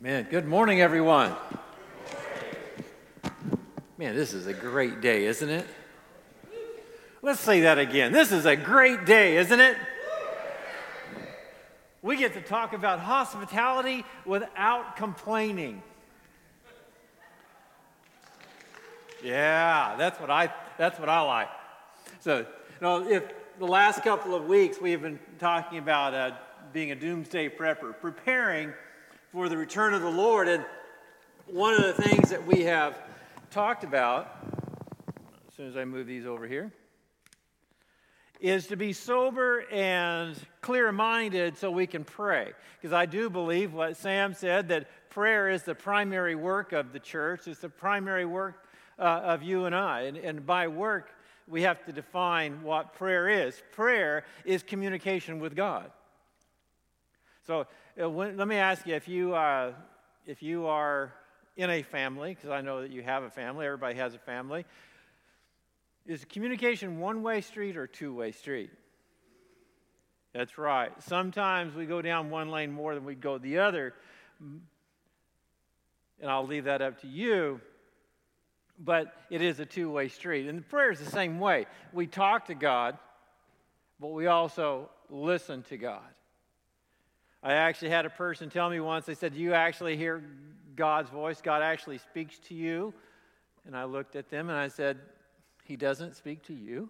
Man, good morning, everyone. Man, this is a great day, isn't it? Let's say that again. This is a great day, isn't it? We get to talk about hospitality without complaining. Yeah, that's what I that's what I like. So, you know, if the last couple of weeks we've been talking about uh, being a doomsday prepper, preparing for the return of the Lord, and one of the things that we have talked about, as soon as I move these over here, is to be sober and clear minded so we can pray. Because I do believe what Sam said that prayer is the primary work of the church, it's the primary work uh, of you and I. And, and by work, we have to define what prayer is. Prayer is communication with God. So let me ask you if you, uh, if you are in a family, because I know that you have a family, everybody has a family, is communication one way street or two way street? That's right. Sometimes we go down one lane more than we go the other. And I'll leave that up to you but it is a two way street. And prayer is the same way. We talk to God, but we also listen to God. I actually had a person tell me once, they said, Do you actually hear God's voice? God actually speaks to you. And I looked at them and I said, He doesn't speak to you.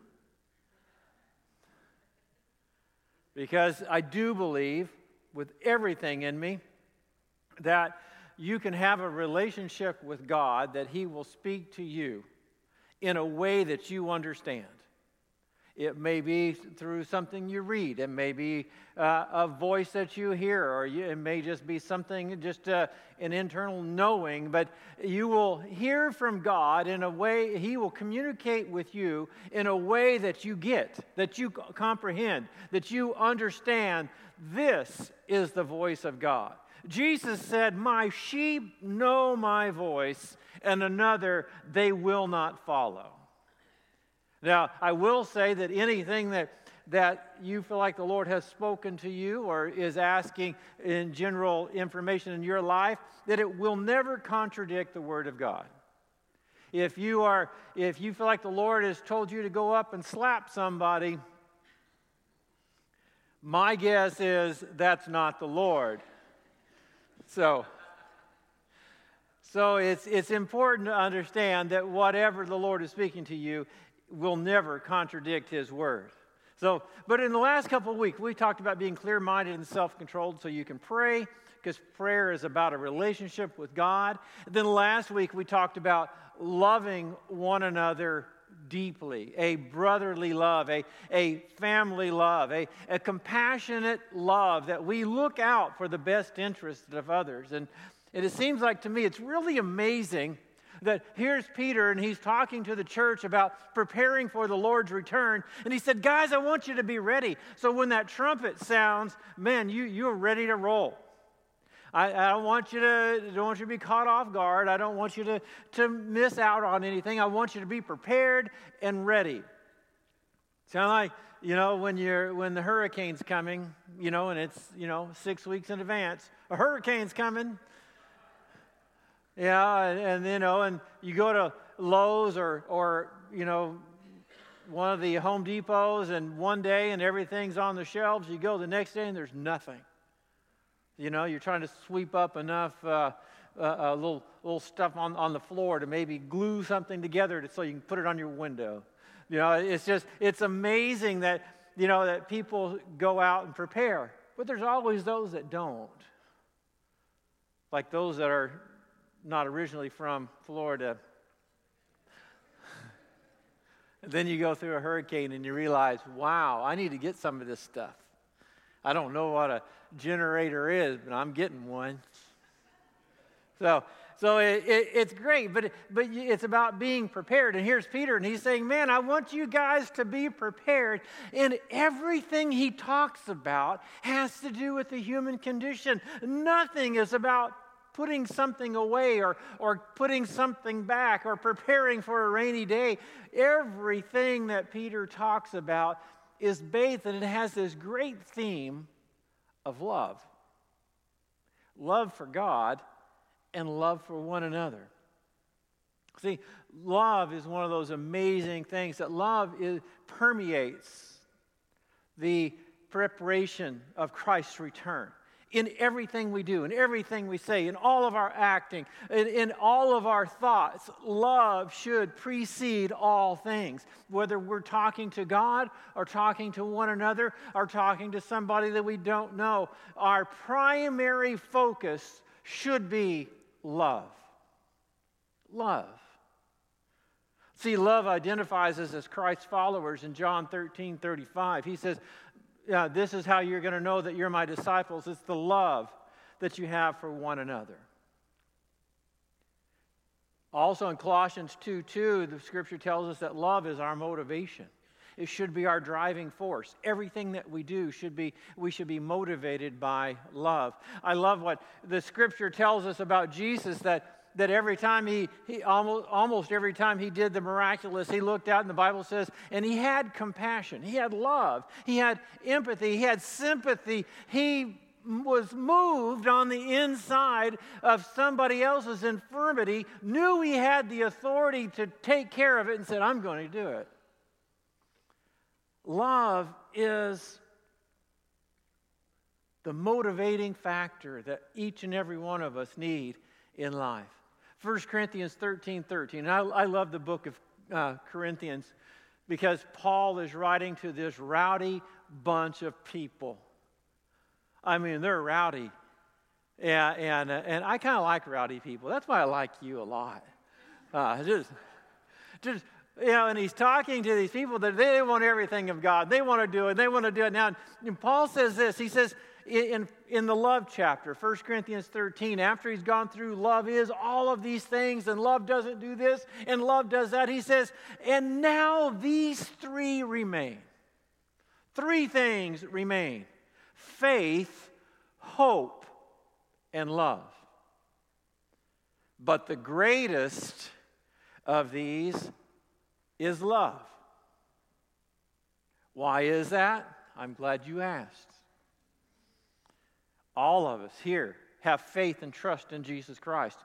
Because I do believe with everything in me that you can have a relationship with God that He will speak to you in a way that you understand. It may be through something you read. It may be uh, a voice that you hear, or you, it may just be something, just uh, an internal knowing. But you will hear from God in a way, He will communicate with you in a way that you get, that you comprehend, that you understand. This is the voice of God. Jesus said, My sheep know my voice, and another they will not follow. Now, I will say that anything that, that you feel like the Lord has spoken to you or is asking in general information in your life, that it will never contradict the Word of God. If you, are, if you feel like the Lord has told you to go up and slap somebody, my guess is that's not the Lord. So, so it's, it's important to understand that whatever the Lord is speaking to you will never contradict His word. So, but in the last couple of weeks, we talked about being clear minded and self controlled so you can pray, because prayer is about a relationship with God. And then last week, we talked about loving one another deeply, a brotherly love, a, a family love, a, a compassionate love that we look out for the best interests of others. And, and it seems like to me it's really amazing that here's Peter and he's talking to the church about preparing for the Lord's return. And he said, Guys, I want you to be ready. So when that trumpet sounds, man, you, you're ready to roll. I, I, don't want you to don't want you to be caught off guard. I don't want you to, to miss out on anything. I want you to be prepared and ready. Sound like, you know, when you're when the hurricane's coming, you know, and it's, you know, six weeks in advance. A hurricane's coming. Yeah, and, and you know, and you go to Lowe's or or, you know, one of the Home Depots and one day and everything's on the shelves. You go the next day and there's nothing. You know, you're trying to sweep up enough uh, uh, uh, little, little stuff on, on the floor to maybe glue something together to, so you can put it on your window. You know, it's just, it's amazing that, you know, that people go out and prepare. But there's always those that don't. Like those that are not originally from Florida. then you go through a hurricane and you realize, wow, I need to get some of this stuff. I don't know what a generator is, but I'm getting one. So, so it, it, it's great, but, but it's about being prepared. And here's Peter, and he's saying, Man, I want you guys to be prepared. And everything he talks about has to do with the human condition. Nothing is about putting something away or, or putting something back or preparing for a rainy day. Everything that Peter talks about is bathed and it has this great theme of love love for God and love for one another. See, love is one of those amazing things that love is, permeates the preparation of Christ's return in everything we do, in everything we say, in all of our acting, in, in, all of our thoughts. Love should precede all things. Whether we're talking to God or talking to one another or talking to somebody that we don't know, our primary focus should be love. Love. See, love identifies us as Christ's followers in John 13 35. He says, yeah, this is how you're going to know that you're my disciples. It's the love that you have for one another. Also in Colossians 2 2, the scripture tells us that love is our motivation. It should be our driving force. Everything that we do should be, we should be motivated by love. I love what the scripture tells us about Jesus that that every time he, he almost, almost every time he did the miraculous, he looked out and the Bible says, and he had compassion, he had love, he had empathy, he had sympathy. He was moved on the inside of somebody else's infirmity, knew he had the authority to take care of it, and said, I'm going to do it. Love is the motivating factor that each and every one of us need in life. 1 Corinthians 13 13. And I, I love the book of uh, Corinthians because Paul is writing to this rowdy bunch of people. I mean, they're rowdy. Yeah, and, uh, and I kind of like rowdy people. That's why I like you a lot. Uh, just, just, you know, and he's talking to these people that they want everything of God. They want to do it. They want to do it. Now, and Paul says this. He says, in, in the love chapter, 1 Corinthians 13, after he's gone through love is all of these things, and love doesn't do this, and love does that, he says, and now these three remain. Three things remain faith, hope, and love. But the greatest of these is love. Why is that? I'm glad you asked all of us here have faith and trust in Jesus Christ.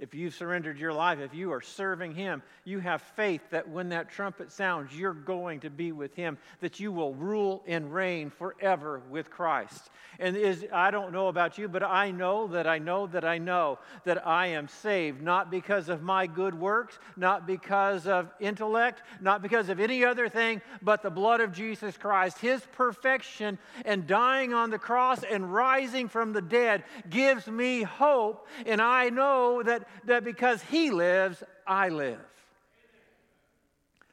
If you've surrendered your life, if you are serving Him, you have faith that when that trumpet sounds, you're going to be with Him, that you will rule and reign forever with Christ. And is, I don't know about you, but I know that I know that I know that I am saved, not because of my good works, not because of intellect, not because of any other thing, but the blood of Jesus Christ. His perfection and dying on the cross and rising from the dead gives me hope, and I know that that, because He lives, I live.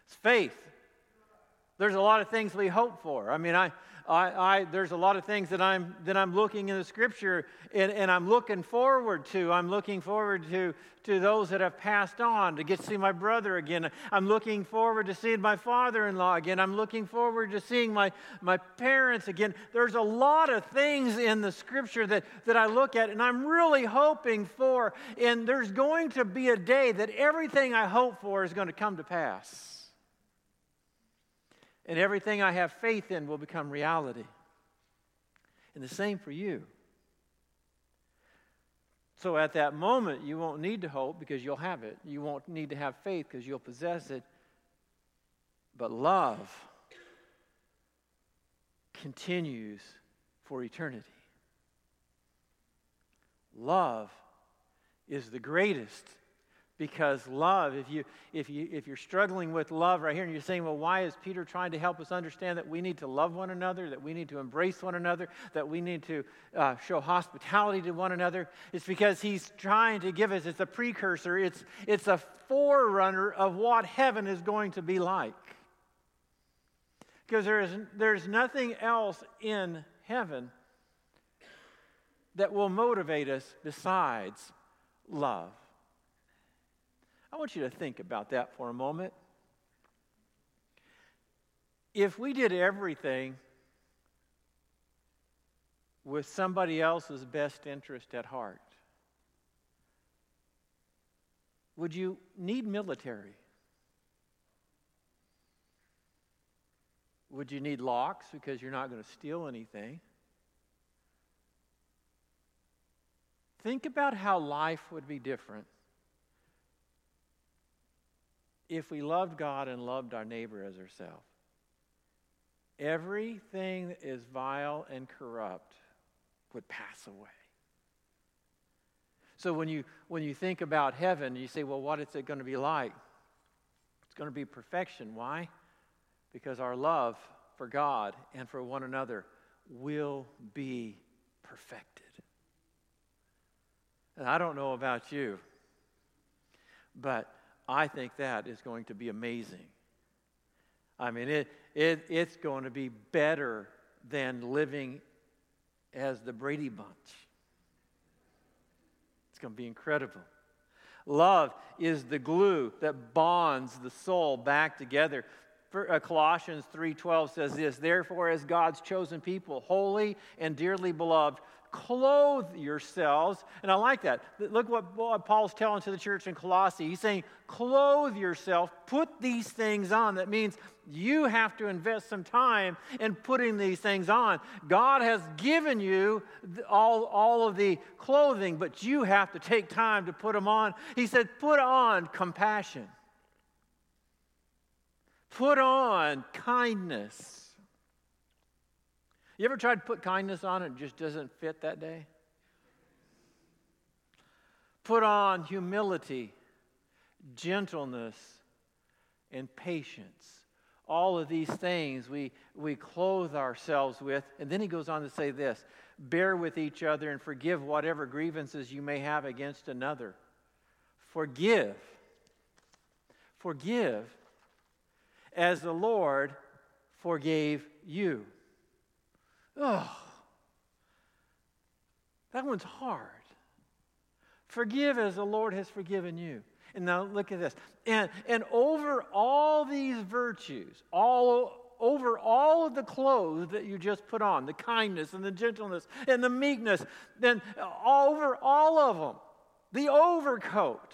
It's faith. There's a lot of things we hope for. I mean, I, I, I, there's a lot of things that I'm, that I'm looking in the scripture and, and I'm looking forward to. I'm looking forward to, to those that have passed on, to get to see my brother again. I'm looking forward to seeing my father in law again. I'm looking forward to seeing my, my parents again. There's a lot of things in the scripture that, that I look at and I'm really hoping for. And there's going to be a day that everything I hope for is going to come to pass and everything I have faith in will become reality. And the same for you. So at that moment, you won't need to hope because you'll have it. You won't need to have faith because you'll possess it. But love continues for eternity. Love is the greatest because love if you if you if you're struggling with love right here and you're saying well why is peter trying to help us understand that we need to love one another that we need to embrace one another that we need to uh, show hospitality to one another? It's because he's trying to give us it's a precursor. It's it's a forerunner of what heaven is going to be like. Because there is there's nothing else in heaven that will motivate us besides love I want you to think about that for a moment. If we did everything with somebody else's best interest at heart, would you need military? Would you need locks because you're not going to steal anything? Think about how life would be different if we loved God and loved our neighbor as ourselves. Everything that is vile and corrupt would pass away. So when you when you think about heaven, you say, well, what is it going to be like? It's going to be perfection. Why? Because our love for God and for one another will be perfected. And I don't know about you, but I think that is going to be amazing. I mean, it, it, it's going to be better than living as the Brady Bunch. It's going to be incredible. Love is the glue that bonds the soul back together. Uh, Colossians 3:12 says this, therefore as God's chosen people, holy and dearly beloved, clothe yourselves. And I like that. Look what Paul's telling to the church in Colossae. He's saying, clothe yourself, put these things on. That means you have to invest some time in putting these things on. God has given you all, all of the clothing, but you have to take time to put them on. He said, put on compassion, put on kindness you ever tried to put kindness on and it just doesn't fit that day? Put on humility, gentleness, and patience. All of these things we, we clothe ourselves with. And then he goes on to say this bear with each other and forgive whatever grievances you may have against another. Forgive. Forgive as the Lord forgave you. Oh, that one's hard. Forgive as the Lord has forgiven you. And now look at this. And, and over all these virtues, all over all of the clothes that you just put on, the kindness and the gentleness and the meekness, then over all of them, the overcoat,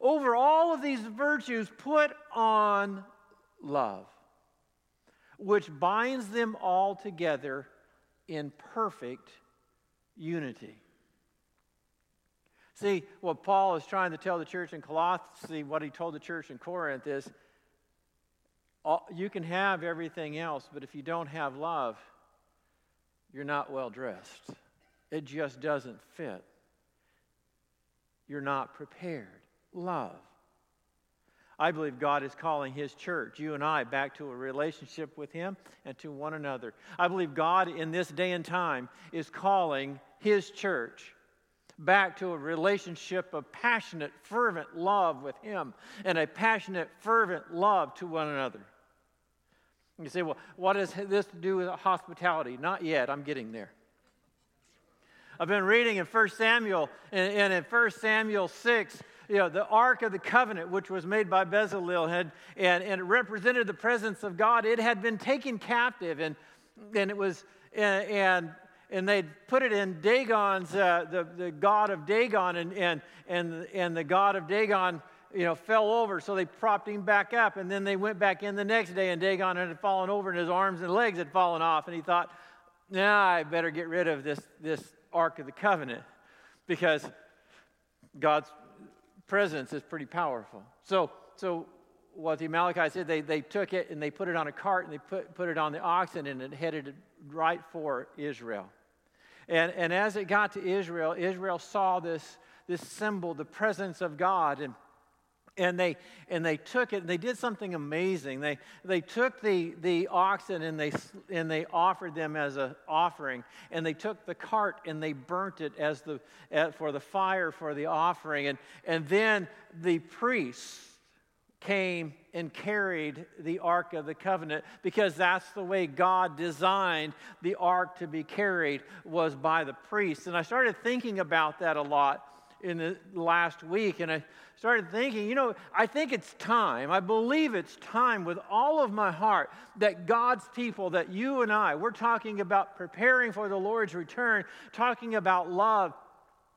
over all of these virtues, put on love, which binds them all together in perfect unity. See, what Paul is trying to tell the church in Colossae, what he told the church in Corinth is you can have everything else, but if you don't have love, you're not well dressed. It just doesn't fit. You're not prepared. Love. I believe God is calling His church, you and I, back to a relationship with Him and to one another. I believe God in this day and time is calling His church back to a relationship of passionate, fervent love with Him and a passionate, fervent love to one another. You say, well, what does this to do with hospitality? Not yet, I'm getting there. I've been reading in 1 Samuel, and in 1 Samuel 6, you know, the Ark of the Covenant, which was made by Bezalel, had, and, and it represented the presence of God. It had been taken captive, and, and it was, and, and, and they'd put it in Dagon's, uh, the, the god of Dagon, and, and, and, and the god of Dagon, you know, fell over, so they propped him back up, and then they went back in the next day, and Dagon had fallen over, and his arms and legs had fallen off, and he thought, nah, I better get rid of this, this Ark of the Covenant, because God's presence is pretty powerful. So, so what the Amalekites did, they, they took it and they put it on a cart and they put, put it on the oxen and it headed right for Israel. And, and as it got to Israel, Israel saw this, this symbol, the presence of God. And and they and they took it and they did something amazing. They they took the the oxen and they and they offered them as an offering. And they took the cart and they burnt it as the uh, for the fire for the offering. And and then the priests came and carried the ark of the covenant because that's the way god designed the ark to be carried was by the priests. And i started thinking about that a lot in the last week, and I started thinking, you know, I think it's time, I believe it's time with all of my heart that God's people, that you and I, we're talking about preparing for the Lord's return, talking about love.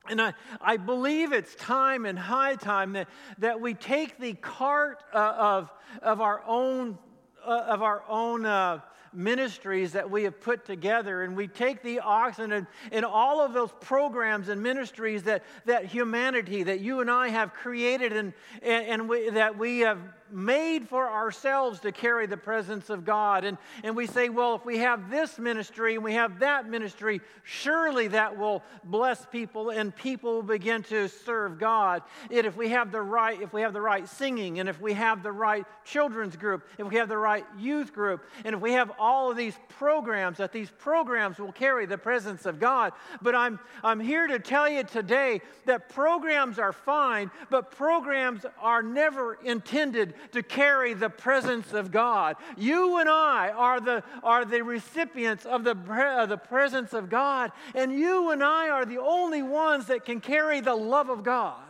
And I, I believe it's time and high time that, that we take the cart uh, of, of our own, uh, of our own uh, ministries that we have put together, and we take the oxen and, and all of those programs and ministries that, that humanity, that you and I have created and, and, and we, that we have made for ourselves to carry the presence of God. And, and we say, well, if we have this ministry and we have that ministry, surely that will bless people and people will begin to serve God. And if we have the right, if we have the right singing, and if we have the right children's group, if we have the right youth group, and if we have all of these programs, that these programs will carry the presence of God. But I'm, I'm here to tell you today that programs are fine, but programs are never intended to carry the presence of God. You and I are the, are the recipients of the, of the presence of God, and you and I are the only ones that can carry the love of God.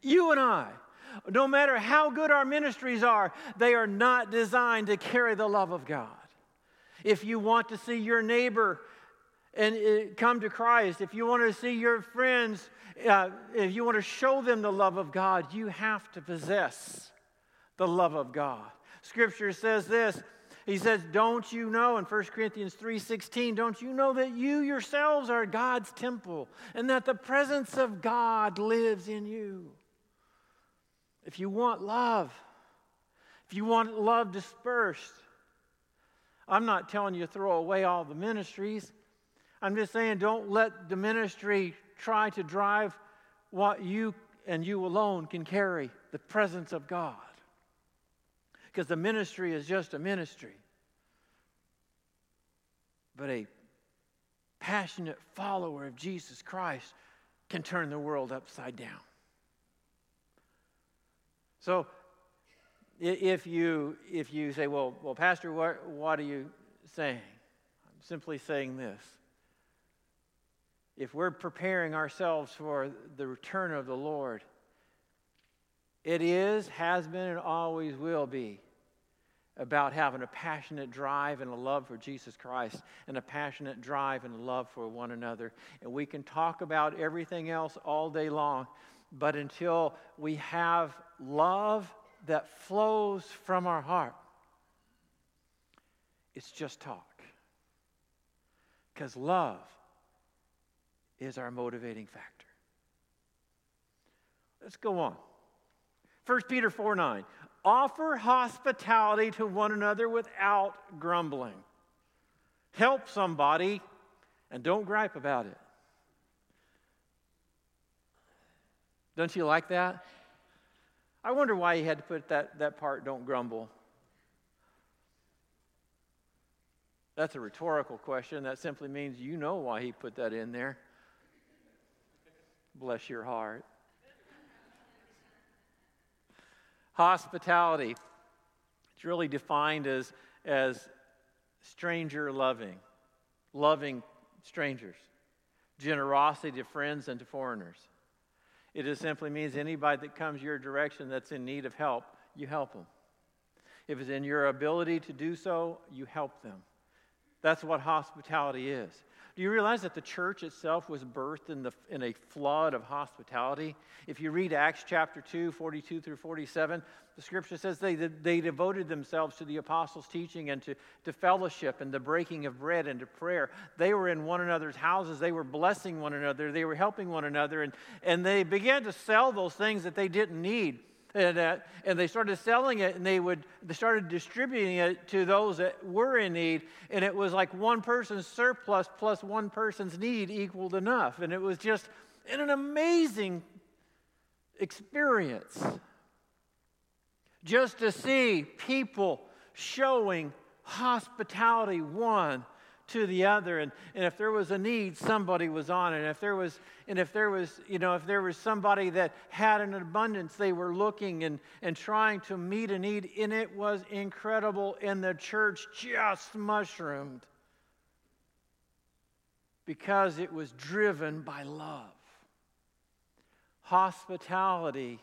You and I. No matter how good our ministries are, they are not designed to carry the love of God. If you want to see your neighbor and uh, come to Christ, if you want to see your friends, uh, if you want to show them the love of God, you have to possess the love of God. Scripture says this. He says, "Don't you know in 1 Corinthians 3:16, don't you know that you yourselves are God's temple and that the presence of God lives in you?" If you want love, if you want love dispersed, I'm not telling you throw away all the ministries. I'm just saying don't let the ministry try to drive what you and you alone can carry the presence of God because the ministry is just a ministry. But a passionate follower of Jesus Christ can turn the world upside down. So, if you, if you say, well, well, Pastor, what, what are you saying? I'm simply saying this. If we're preparing ourselves for the return of the Lord, it is, has been, and always will be about having a passionate drive and a love for Jesus Christ and a passionate drive and a love for one another. And we can talk about everything else all day long, but until we have love that flows from our heart, it's just talk. Because love is our motivating factor. Let's go on. 1 Peter 4 9. Offer hospitality to one another without grumbling. Help somebody and don't gripe about it. Don't you like that? I wonder why he had to put that, that part, don't grumble. That's a rhetorical question. That simply means you know why he put that in there. Bless your heart. Hospitality. It's really defined as, as stranger loving, loving strangers, generosity to friends and to foreigners. It just simply means anybody that comes your direction that's in need of help, you help them. If it's in your ability to do so, you help them. That's what hospitality is. Do you realize that the church itself was birthed in, the, in a flood of hospitality? If you read Acts chapter 2, 42 through 47, the scripture says they, they devoted themselves to the apostles' teaching and to, to fellowship and the breaking of bread and to prayer. They were in one another's houses. They were blessing one another. They were helping one another. And, and they began to sell those things that they didn't need and, uh, and they started selling it and they would they started distributing it to those that were in need and it was like one person's surplus plus one person's need equaled enough and it was just an amazing experience just to see people showing hospitality one to the other and, and if there was a need somebody was on it. And if there was and if there was you know if there was somebody that had an abundance they were looking and and trying to meet a need and it was incredible and the church just mushroomed because it was driven by love. Hospitality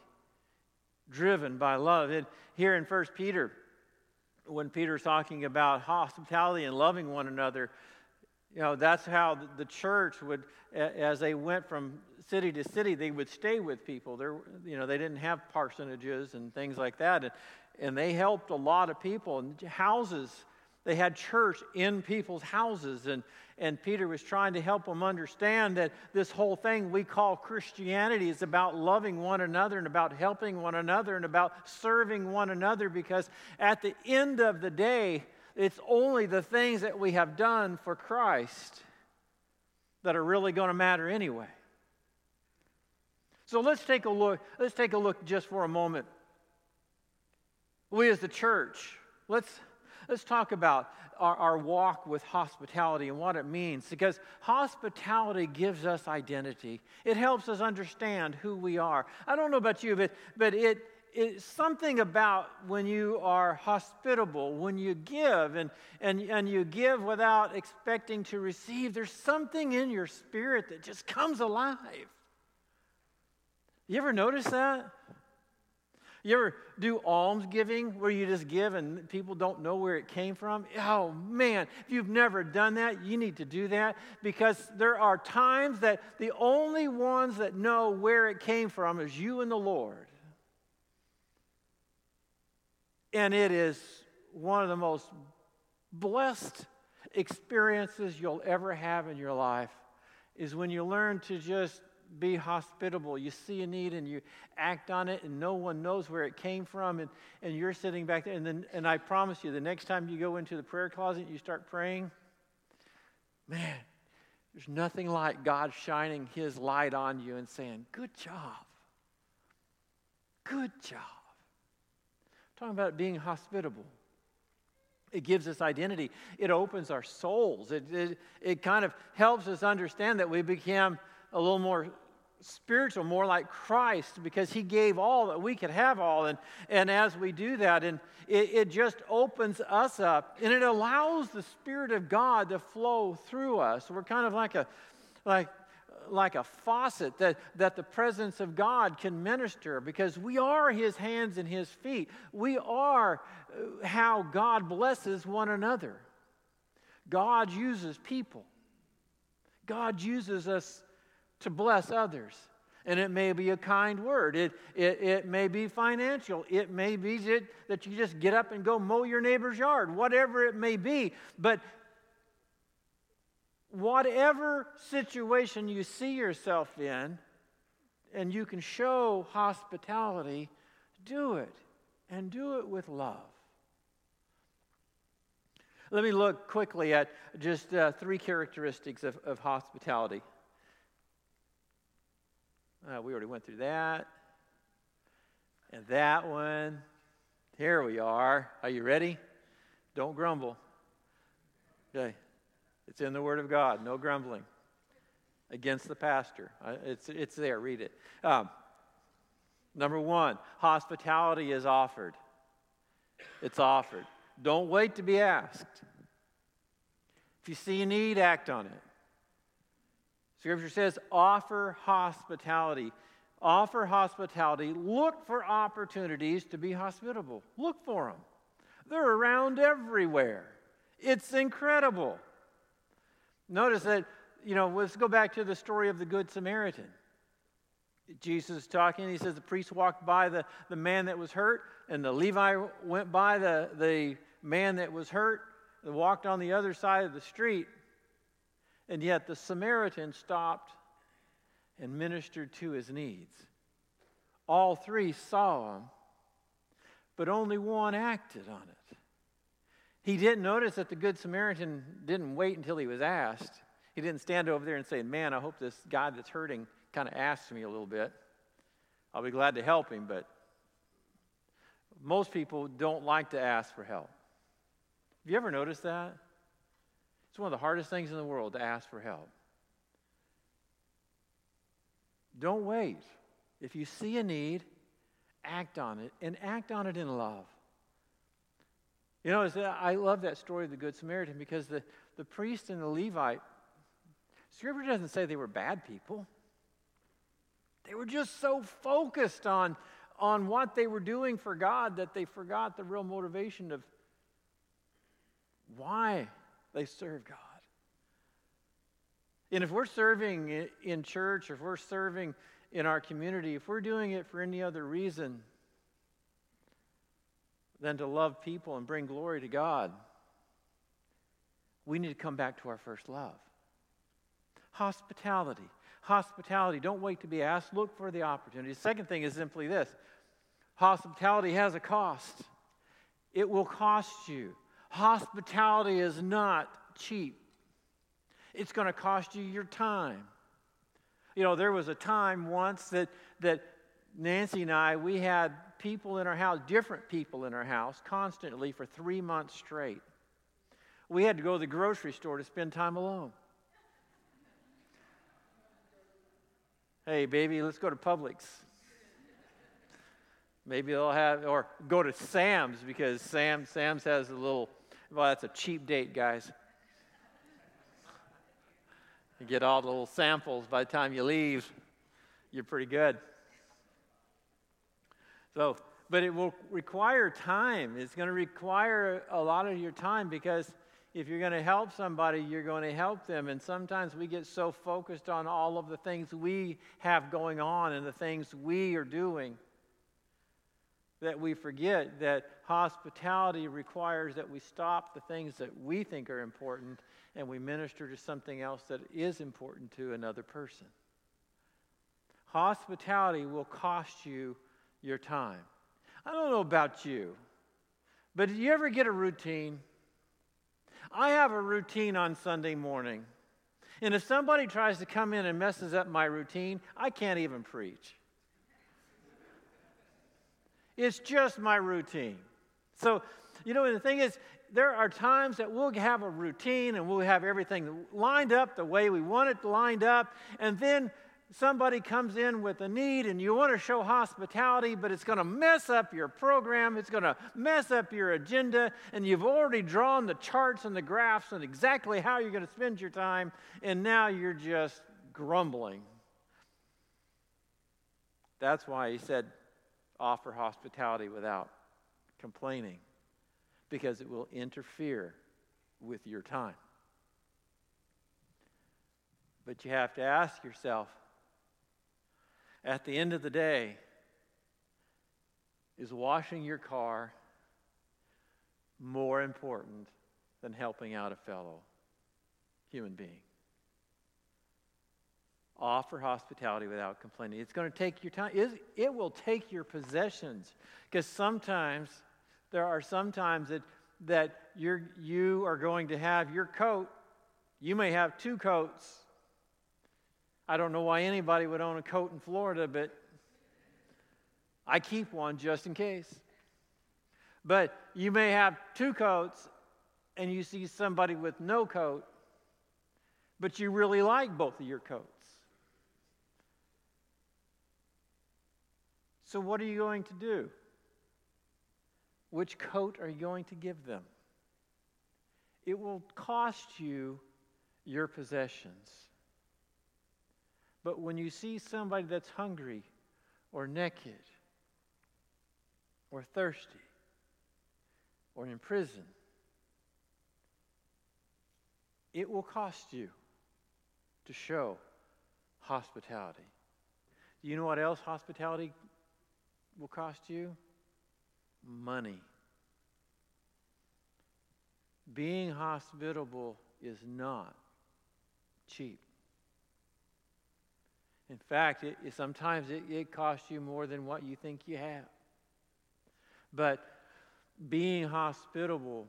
driven by love. And here in first peter when Peter's talking about hospitality and loving one another, you know, that's how the church would, as they went from city to city, they would stay with people. There, you know, they didn't have parsonages and things like that, and, and they helped a lot of people. And houses They had church in people's houses, and, and Peter was trying to help them understand that this whole thing we call Christianity is about loving one another and about helping one another and about serving one another because at the end of the day, it's only the things that we have done for Christ that are really going to matter anyway. So let's take a look. Let's take a look just for a moment. We as the church, let's let's talk about our, our walk with hospitality and what it means. Because hospitality gives us identity. It helps us understand who we are. I don't know about you, but but it it's something about when you are hospitable, when you give and, and, and you give without expecting to receive, there's something in your spirit that just comes alive. You ever notice that? You ever do alms giving where you just give and people don't know where it came from? Oh man, if you've never done that, you need to do that because there are times that the only ones that know where it came from is you and the Lord. And it is one of the most blessed experiences you'll ever have in your life is when you learn to just be hospitable. You see a need and you act on it, and no one knows where it came from, and, and you're sitting back there. And, then, and I promise you, the next time you go into the prayer closet you start praying, man, there's nothing like God shining His light on you and saying, Good job. Good job. I'm talking about being hospitable. It gives us identity. It opens our souls. It, it, it kind of helps us understand that we become a little more spiritual, more like Christ, because He gave all that we could have all. And, and as we do that, and it, it just opens us up and it allows the Spirit of God to flow through us. We're kind of like a like like a faucet that, that the presence of God can minister because we are His hands and His feet. We are uh, how God blesses one another. God uses people, God uses us to bless others. And it may be a kind word. It, it, it may be financial. It may be that, that you just get up and go mow your neighbor's yard, whatever it may be. But whatever situation you see yourself in, and you can show hospitality, do it. And do it with love. Let me look quickly at just uh, three characteristics of, of hospitality. Uh, we already went through that. And that one. Here we are. Are you ready? Don't grumble. Okay. It's in the Word of God. No grumbling against the pastor. Uh, it's, it's there. Read it. Um, number one, hospitality is offered. It's offered. Don't wait to be asked. If you see a need, act on it. Scripture says, offer hospitality. Offer hospitality. Look for opportunities to be hospitable. Look for them. They're around everywhere. It's incredible. Notice that, you know, let's go back to the story of the Good Samaritan. Jesus is talking, he says the priest walked by the, the man that was hurt, and the Levi went by the, the man that was hurt, and walked on the other side of the street. And yet the Samaritan stopped and ministered to his needs. All three saw him, but only one acted on it. He didn't notice that the Good Samaritan didn't wait until he was asked. He didn't stand over there and say, Man, I hope this guy that's hurting kind of asks me a little bit. I'll be glad to help him, but most people don't like to ask for help. Have you ever noticed that? It's one of the hardest things in the world to ask for help. Don't wait. If you see a need, act on it and act on it in love. You know, uh, I love that story of the Good Samaritan because the, the priest and the Levite, Scripture doesn't say they were bad people. They were just so focused on, on what they were doing for God that they forgot the real motivation of why they serve God. And if we're serving in church, or if we're serving in our community, if we're doing it for any other reason than to love people and bring glory to God, we need to come back to our first love. Hospitality. Hospitality. Don't wait to be asked. Look for the opportunity. The second thing is simply this hospitality has a cost, it will cost you. Hospitality is not cheap, it's going to cost you your time. You know, there was a time once that, that Nancy and I, we had people in our house, different people in our house, constantly for three months straight. We had to go to the grocery store to spend time alone. Hey, baby, let's go to Publix. Maybe they'll have, or go to Sam's because Sam, Sam's has a little, well, that's a cheap date, guys. You get all the little samples by the time you leave, you're pretty good. So, but it will require time. It's going to require a lot of your time because if you're going to help somebody, you're going to help them. And sometimes we get so focused on all of the things we have going on and the things we are doing that we forget that hospitality requires that we stop the things that we think are important and we minister to something else that is important to another person. Hospitality will cost you your time. I don't know about you, but do you ever get a routine? I have a routine on Sunday morning. And if somebody tries to come in and messes up my routine, I can't even preach. It's just my routine. So, you know, the thing is, there are times that we'll have a routine and we'll have everything lined up the way we want it lined up, and then somebody comes in with a need and you want to show hospitality, but it's going to mess up your program, it's going to mess up your agenda, and you've already drawn the charts and the graphs and exactly how you're going to spend your time, and now you're just grumbling. That's why he said, offer hospitality without complaining, because it will interfere with your time. But you have to ask yourself, at the end of the day, is washing your car more important than helping out a fellow human being? Offer hospitality without complaining. It's going to take your time. It will take your possessions. Because sometimes, there are some times that, that you're, you are going to have your coat. You may have two coats I don't know why anybody would own a coat in Florida, but I keep one just in case. But you may have two coats and you see somebody with no coat, but you really like both of your coats. So, what are you going to do? Which coat are you going to give them? It will cost you your possessions. But when you see somebody that's hungry or naked or thirsty or in prison, it will cost you to show hospitality. Do you know what else hospitality will cost you? Money. Being hospitable is not cheap. In fact, it, sometimes it, it costs you more than what you think you have. But being hospitable,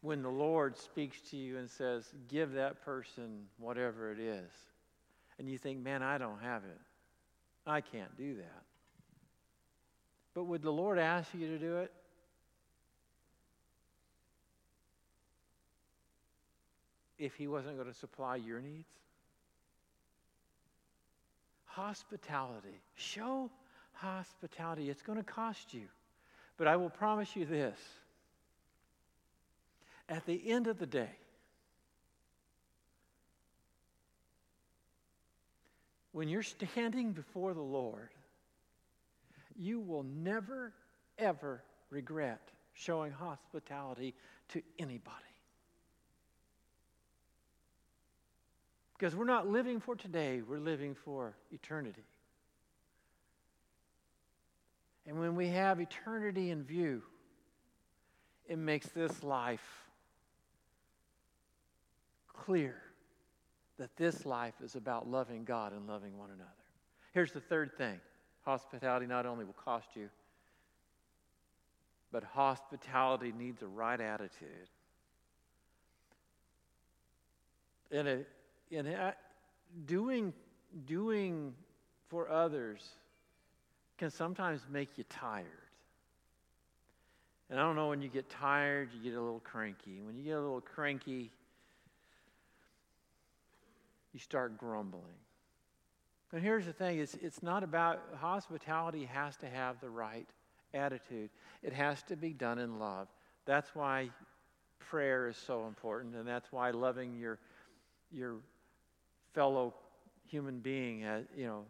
when the Lord speaks to you and says, give that person whatever it is, and you think, man, I don't have it, I can't do that. But would the Lord ask you to do it? If He wasn't going to supply your needs? hospitality. Show hospitality. It's going to cost you. But I will promise you this at the end of the day, when you're standing before the Lord, you will never, ever regret showing hospitality to anybody. Because we're not living for today, we're living for eternity. And when we have eternity in view, it makes this life clear that this life is about loving God and loving one another. Here's the third thing hospitality not only will cost you, but hospitality needs a right attitude. In a, a, doing, doing for others can sometimes make you tired. And I don't know, when you get tired, you get a little cranky. When you get a little cranky, you start grumbling. And here's the thing it's, it's not about hospitality, has to have the right attitude, it has to be done in love. That's why prayer is so important, and that's why loving your, your fellow human being, as, you know,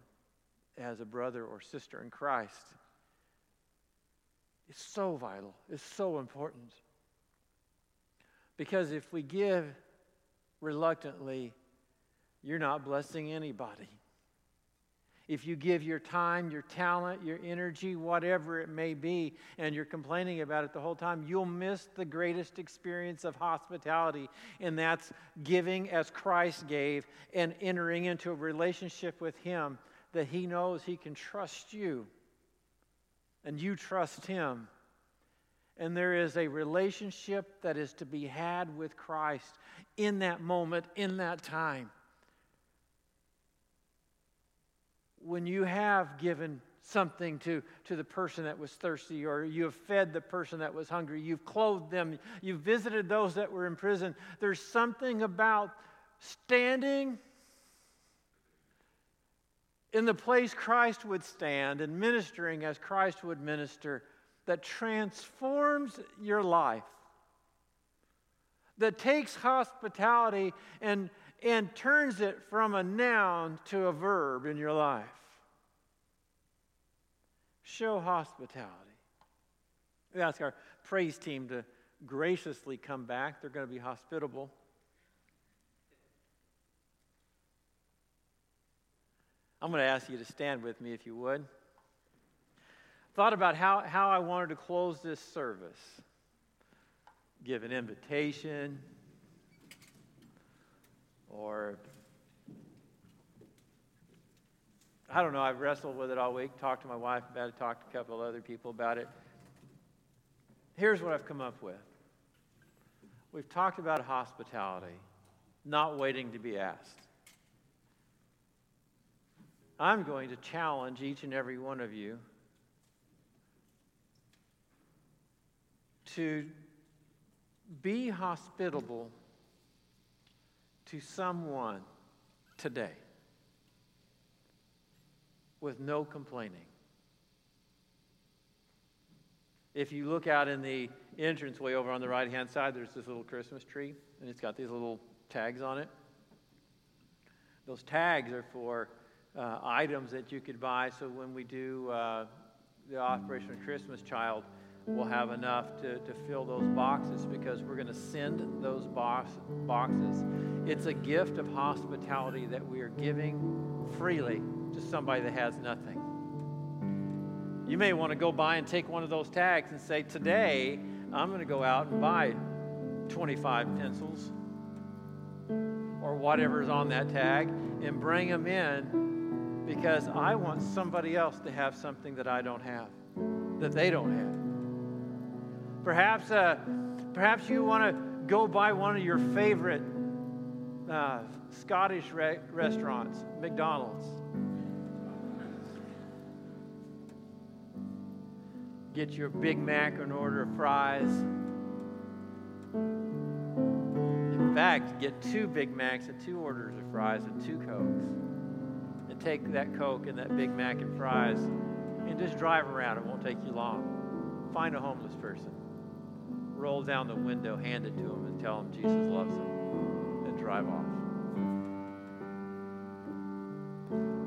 as a brother or sister in Christ is so vital, it's so important. Because if we give reluctantly, you're not blessing anybody. If you give your time, your talent, your energy, whatever it may be, and you're complaining about it the whole time, you'll miss the greatest experience of hospitality, and that's giving as Christ gave and entering into a relationship with Him that He knows He can trust you and you trust Him. And there is a relationship that is to be had with Christ in that moment, in that time. When you have given something to, to the person that was thirsty, or you have fed the person that was hungry, you've clothed them, you've visited those that were in prison, there's something about standing in the place Christ would stand and ministering as Christ would minister that transforms your life, that takes hospitality and, and turns it from a noun to a verb in your life. Show hospitality. We ask our praise team to graciously come back. They're going to be hospitable. I'm going to ask you to stand with me if you would. Thought about how, how I wanted to close this service. Give an invitation or I don't know, I've wrestled with it all week, talked to my wife about it, talked to a couple other people about it. Here's what I've come up with. We've talked about hospitality, not waiting to be asked. I'm going to challenge each and every one of you to be hospitable to someone today with no complaining. If you look out in the entranceway over on the right hand side, there's this little Christmas tree, and it's got these little tags on it. Those tags are for uh, items that you could buy. So when we do uh, the Operation Christmas Child, we'll have enough to, to fill those boxes because we're going to send those box, boxes. It's a gift of hospitality that we are giving freely to somebody that has nothing. You may want to go by and take one of those tags and say, Today, I'm going to go out and buy 25 pencils or whatever's on that tag and bring them in because I want somebody else to have something that I don't have, that they don't have. Perhaps, uh, perhaps you want to go by one of your favorite uh, Scottish re- restaurants, McDonald's. Get your Big Mac and order of fries. In fact, get two Big Macs and two orders of fries and two Cokes And take that Coke and that Big Mac and fries and just drive around. It won't take you long. Find a homeless person. Roll down the window, hand it to them, and tell them Jesus loves them, and drive off.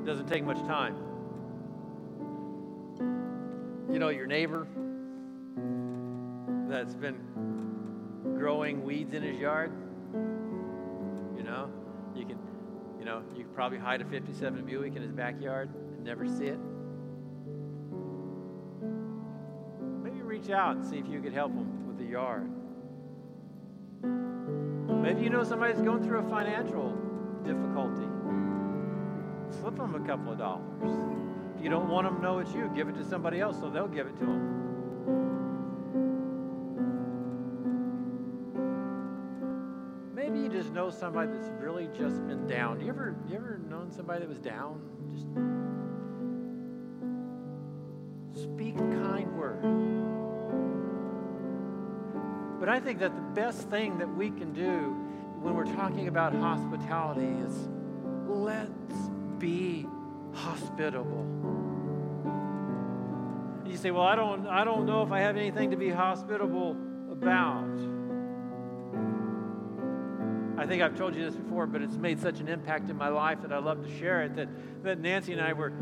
It doesn't take much time. You know, your neighbor that's been growing weeds in his yard, you know, you can you know, you could probably hide a 57 Buick in his backyard and never see it. Maybe reach out and see if you could help him yard. Maybe you know somebody's going through a financial difficulty. Slip them a couple of dollars. If you don't want them to know it's you, give it to somebody else so they'll give it to them. Maybe you just know somebody that's really just been down. You ever you ever known somebody that was down? Just I think that the best thing that we can do when we're talking about hospitality is let's be hospitable. You say, "Well, I don't I don't know if I have anything to be hospitable about." I think I've told you this before, but it's made such an impact in my life that I love to share it. That, that Nancy and I were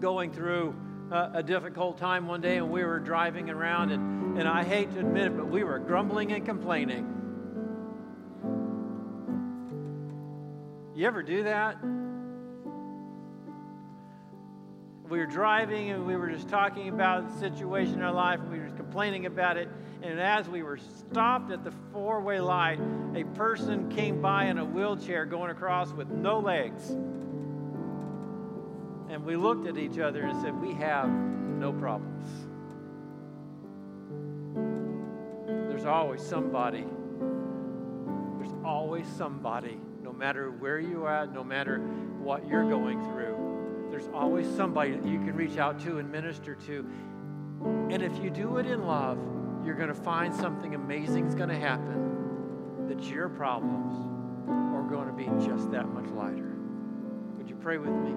going through a, a difficult time one day, and we were driving around, and, and I hate to admit it, but we were grumbling and complaining. You ever do that? We were driving and we were just talking about the situation in our life we were complaining about it. And as we were stopped at the four way light, a person came by in a wheelchair going across with no legs. And we looked at each other and said, We have no problems. There's always somebody. There's always somebody, no matter where you are no matter what you're going through. There's always somebody that you can reach out to and minister to. And if you do it in love, you're going to find something amazing is going to happen that your problems are going to be just that much lighter. Would you pray with me?